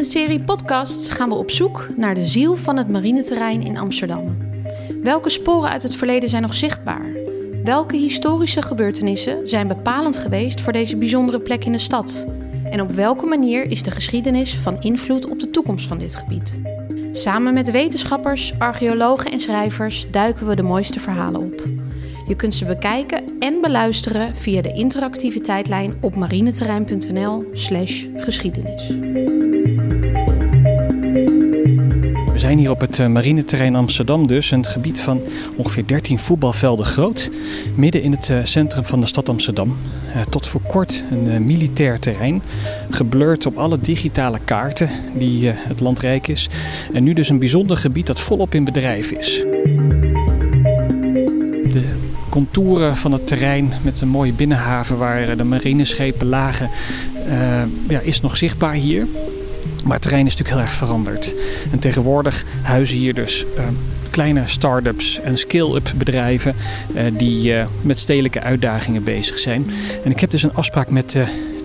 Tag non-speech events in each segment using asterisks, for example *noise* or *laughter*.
een serie podcasts gaan we op zoek naar de ziel van het marineterrein in Amsterdam. Welke sporen uit het verleden zijn nog zichtbaar? Welke historische gebeurtenissen zijn bepalend geweest voor deze bijzondere plek in de stad? En op welke manier is de geschiedenis van invloed op de toekomst van dit gebied? Samen met wetenschappers, archeologen en schrijvers duiken we de mooiste verhalen op. Je kunt ze bekijken en beluisteren via de interactieve tijdlijn op marineterrein.nl/slash zijn hier op het eh, marineterrein Amsterdam dus, een gebied van ongeveer 13 voetbalvelden groot, midden in het eh, centrum van de stad Amsterdam. Eh, tot voor kort een militair terrein, geblurred op alle digitale kaarten die het land rijk is. En nu dus een bijzonder gebied dat volop in bedrijf is. De contouren van het terrein met een mooie binnenhaven waar de marineschepen lagen, ja, is nog zichtbaar hier. Maar het terrein is natuurlijk heel erg veranderd. En tegenwoordig huizen hier dus uh, kleine start-ups en scale-up bedrijven uh, die uh, met stedelijke uitdagingen bezig zijn. En ik heb dus een afspraak met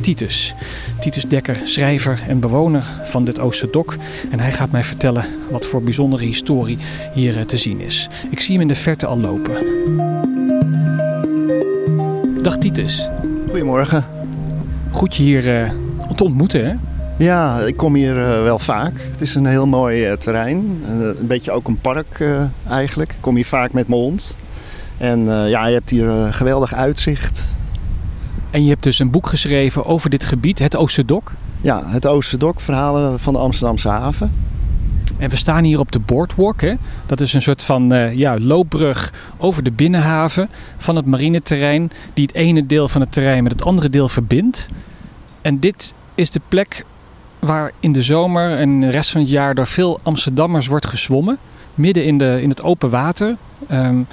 Titus. Titus Dekker, schrijver en bewoner van dit Oosterdok. En hij gaat mij vertellen wat voor bijzondere historie hier te zien is. Ik zie hem in de verte al lopen. Dag Titus. Goedemorgen. Goed je hier te ontmoeten hè? Ja, ik kom hier uh, wel vaak. Het is een heel mooi uh, terrein. Uh, een beetje ook een park eigenlijk. Ik kom hier vaak met mijn hond. En ja, je hebt hier geweldig uitzicht. En je hebt dus een boek geschreven over dit gebied, het Oosterdok? Ja, het Oosterdok, verhalen van de Amsterdamse haven. En we staan hier op de Boardwalk. Hè? Dat is een soort van ja, loopbrug over de binnenhaven van het marineterrein. Die het ene deel van het terrein met het andere deel verbindt. En dit is de plek waar in de zomer en de rest van het jaar door veel Amsterdammers wordt gezwommen. Midden in, de, in het open water. Um,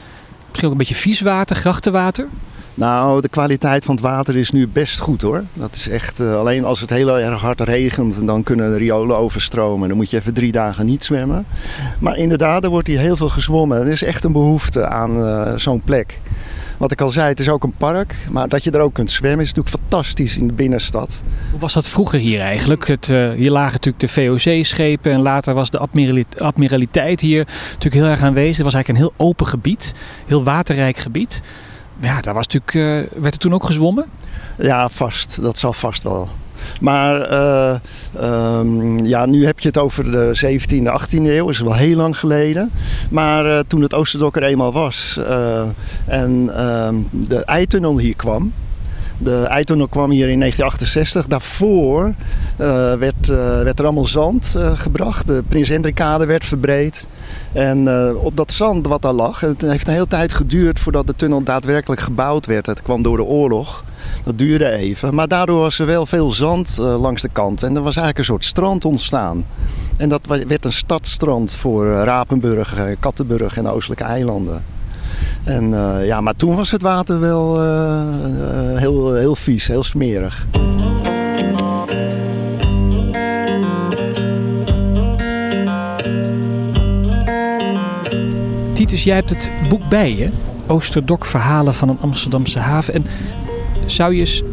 misschien ook een beetje vies water, grachtenwater. Nou, de kwaliteit van het water is nu best goed hoor. Dat is echt, uh, alleen als het heel erg hard regent, dan kunnen de riolen overstromen. Dan moet je even drie dagen niet zwemmen. Maar inderdaad, er wordt hier heel veel gezwommen. Er is echt een behoefte aan uh, zo'n plek. Wat ik al zei, het is ook een park. Maar dat je er ook kunt zwemmen is natuurlijk fantastisch in de binnenstad. Hoe was dat vroeger hier eigenlijk? Het, uh, hier lagen natuurlijk de VOC-schepen en later was de admiraliteit hier natuurlijk heel erg aanwezig. Het was eigenlijk een heel open gebied, heel waterrijk gebied. Ja, daar was natuurlijk, uh, werd er toen ook gezwommen? Ja, vast. Dat zal vast wel. Maar uh, um, ja, nu heb je het over de 17e, 18e eeuw. Is wel heel lang geleden. Maar uh, toen het Oosterdok er eenmaal was uh, en de eitunnel hier kwam. De eitunnel kwam hier in 1968. Daarvoor werd, werd er allemaal zand gebracht. De Prins Hendrikade werd verbreed. En op dat zand wat daar lag, het heeft een hele tijd geduurd voordat de tunnel daadwerkelijk gebouwd werd. Het kwam door de oorlog. Dat duurde even. Maar daardoor was er wel veel zand langs de kant. En er was eigenlijk een soort strand ontstaan. En dat werd een stadstrand voor Rapenburg, Kattenburg en de Oostelijke eilanden. En, ja, maar toen was het water wel heel, heel vies, heel smerig. Titus, jij hebt het boek bij je. Oosterdok Verhalen van een Amsterdamse haven. En zou je eens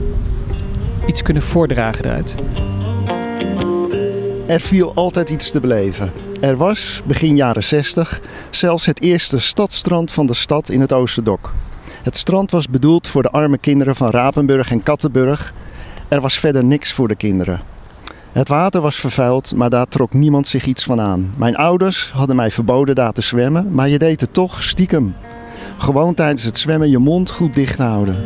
iets kunnen voordragen eruit? Er viel altijd iets te beleven. Er was, begin jaren 60, zelfs het eerste stadstrand van de stad in het Oosterdok. Het strand was bedoeld voor de arme kinderen van Rapenburg en Kattenburg. Er was verder niks voor de kinderen. Het water was vervuild, maar daar trok niemand zich iets van aan. Mijn ouders hadden mij verboden daar te zwemmen, maar je deed het toch stiekem. Gewoon tijdens het zwemmen je mond goed dicht houden.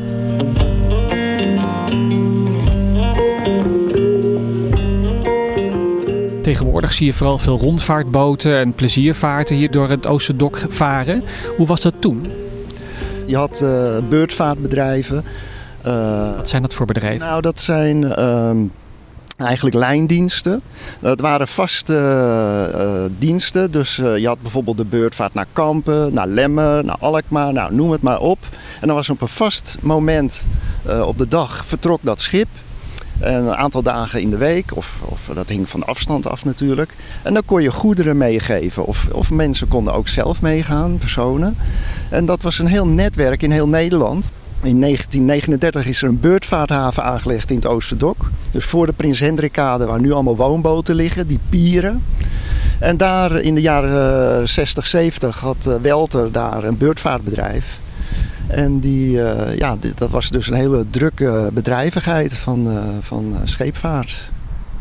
Tegenwoordig zie je vooral veel rondvaartboten en pleziervaarten hier door het Oosterdok varen. Hoe was dat toen? Je had uh, beurtvaartbedrijven. Uh, Wat zijn dat voor bedrijven? Nou, dat zijn uh, eigenlijk lijndiensten. Dat waren vaste uh, diensten. Dus je had bijvoorbeeld de beurtvaart naar Kampen, naar Lemmer, naar Alkmaar, nou, noem het maar op. En dan was op een vast moment op de dag vertrok dat schip. Een aantal dagen in de week, of, of dat hing van de afstand af natuurlijk. En dan kon je goederen meegeven. Of, of mensen konden ook zelf meegaan, personen. En dat was een heel netwerk in heel Nederland. In 1939 is er een beurtvaarthaven aangelegd in het Oosterdok. Dus voor de Prins Hendrikkade, waar nu allemaal woonboten liggen, die pieren. En daar in de jaren 60, 70 had Welter daar een beurtvaartbedrijf. En die, ja, dat was dus een hele drukke bedrijvigheid van, van scheepvaart.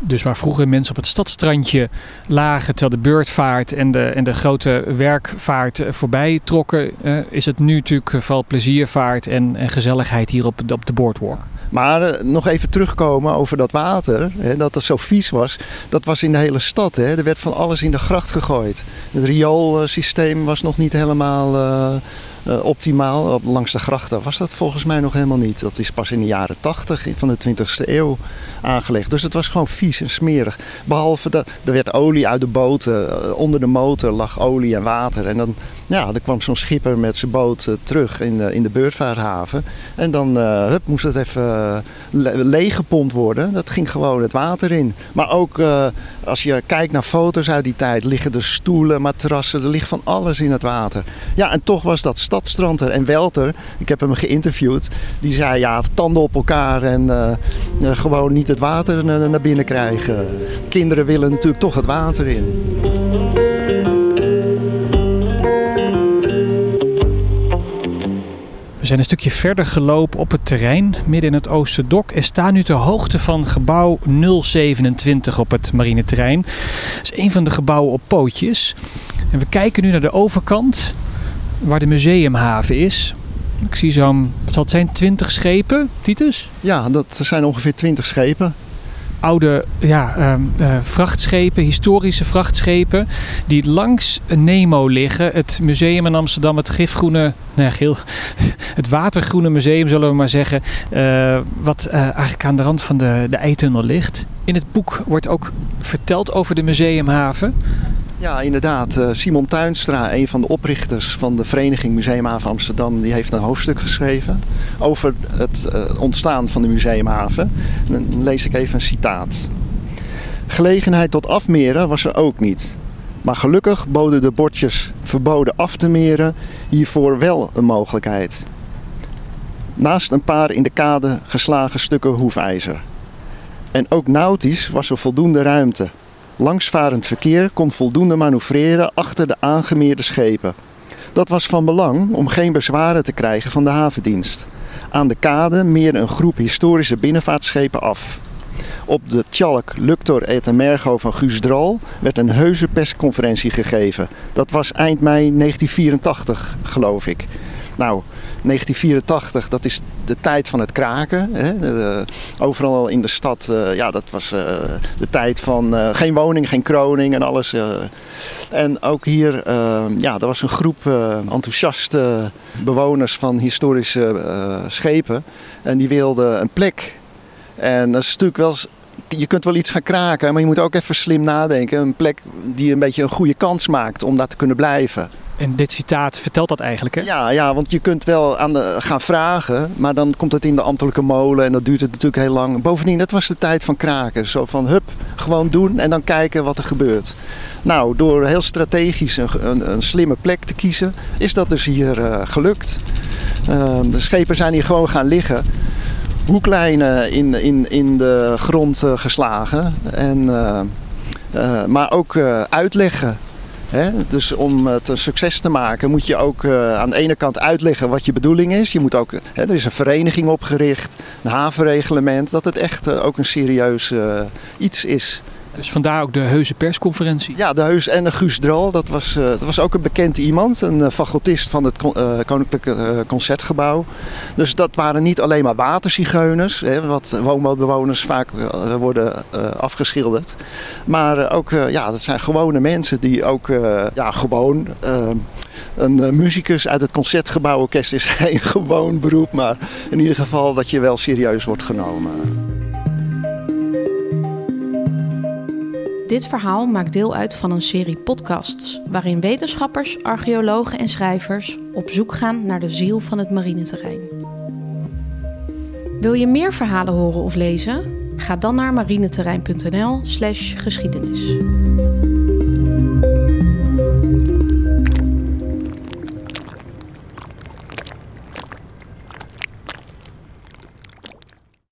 Dus waar vroeger mensen op het stadstrandje lagen terwijl de beurtvaart en de, en de grote werkvaart eh, voorbij trokken, uh, is het nu natuurlijk vooral pleziervaart en, en gezelligheid hier op, op de boardwalk. Maar uh, nog even terugkomen over dat water, hè, dat het zo vies was. Dat was in de hele stad. Hè. Er werd van alles in de gracht gegooid. Het rioolsysteem was nog niet helemaal uh, optimaal. Langs de grachten was dat volgens mij nog helemaal niet. Dat is pas in de jaren 80 van de 20e eeuw aangelegd. Dus het was gewoon vies en smerig. Behalve dat er werd olie uit de boten. Eh, onder de motor lag olie en water. En dan ja, er kwam zo'n schipper met zijn boot uh, terug in, uh, in de beurtvaarthaven. En dan hup, moest het even le leeggepompt worden. Dat ging gewoon het water in. Maar ook als je kijkt naar foto's uit die tijd, liggen er stoelen, matrassen, er ligt van alles in het water. Ja, en toch was dat stadstrand er. En Welter, ik heb hem geïnterviewd, die zei ja, tanden op elkaar en gewoon niet het water naar binnen krijgen. Kinderen willen natuurlijk toch het water in. We zijn een stukje verder gelopen op het terrein, midden in het Oosterdok. En staan nu ter hoogte van gebouw 027 op het marineterrein. Dat is een van de gebouwen op pootjes. En we kijken nu naar de overkant, waar de museumhaven is. Ik zie zo'n, wat zal het zijn, 20 schepen, Titus? Ja, dat zijn ongeveer 20 schepen oude ja, uh, vrachtschepen, historische vrachtschepen, die langs Nemo liggen. Het museum in Amsterdam, het gifgroene, nee, geel, *laughs* het watergroene museum zullen we maar zeggen, uh, wat uh, eigenlijk aan de rand van de, de eitunnel ligt. In het boek wordt ook verteld over de museumhaven. Ja, inderdaad. Eh, Simon Tuinstra, een van de oprichters van de Vereniging Museumhaven Amsterdam, die heeft een hoofdstuk geschreven over het eh, ontstaan van de Museumhaven. Dan lees ik even een citaat. Gelegenheid tot afmeren was er ook niet. Maar gelukkig boden de bordjes verboden af te meren hiervoor wel een mogelijkheid. Naast een paar in de kade geslagen stukken hoefijzer. En ook nautisch was er voldoende ruimte Langsvarend verkeer kon voldoende manoeuvreren achter de aangemeerde schepen. Dat was van belang om geen bezwaren te krijgen van de havendienst. Aan de kade meerde een groep historische binnenvaartschepen af. Op de Tjalk Luctor et Emergo van Guus Dral werd een heuse persconferentie gegeven. Dat was eind mei 1984, geloof ik. Nou, 1984, dat is de tijd van het kraken. Hè. overal in de stad, uh, ja, dat was uh, de tijd van uh, geen woning, geen kroning en alles. En ook hier, ja, er was een groep enthousiaste bewoners van historische schepen. En die wilden een plek. En dat is natuurlijk wel je kunt wel iets gaan kraken, maar je moet ook even slim nadenken. Een plek die een beetje een goede kans maakt om daar te kunnen blijven. En dit citaat vertelt dat eigenlijk, hè? Ja, ja want je kunt wel aan de, gaan vragen, maar dan komt het in de ambtelijke molen en dat duurt het natuurlijk heel lang. Bovendien, dat was de tijd van kraken. Zo van, hup, gewoon doen en dan kijken wat er gebeurt. Nou, door heel strategisch een, een, een slimme plek te kiezen, is dat dus hier uh, gelukt. Uh, de schepen zijn hier gewoon gaan liggen hoeklijnen in, in, in de grond uh, geslagen. En, uh, maar ook uitleggen. Hè? Dus om het een succes te maken moet je ook aan de ene kant uitleggen wat je bedoeling is. Je moet ook, hè, er is een vereniging opgericht, een havenreglement, dat het echt ook een serieus iets is. Dus vandaar ook de Heuse persconferentie? Ja, de Heus en de Guus Dral. Dat was, uh, dat was ook een bekend iemand. Een uh, van het uh, Koninklijke Concertgebouw. Dus dat waren niet alleen maar waterzigeuners. Hè, wat woonbootbewoners vaak worden afgeschilderd. Maar ook, ja, dat zijn gewone mensen die ook ja, gewoon... een muzikus uit het Concertgebouworkest is *laughs* geen gewoon beroep. Maar in ieder geval dat je wel serieus wordt genomen. Dit verhaal maakt deel uit van een serie podcasts waarin wetenschappers, archeologen en schrijvers op zoek gaan naar de ziel van het marineterrein. Wil je meer verhalen horen of lezen? Ga dan naar marineterrein.nl/geschiedenis.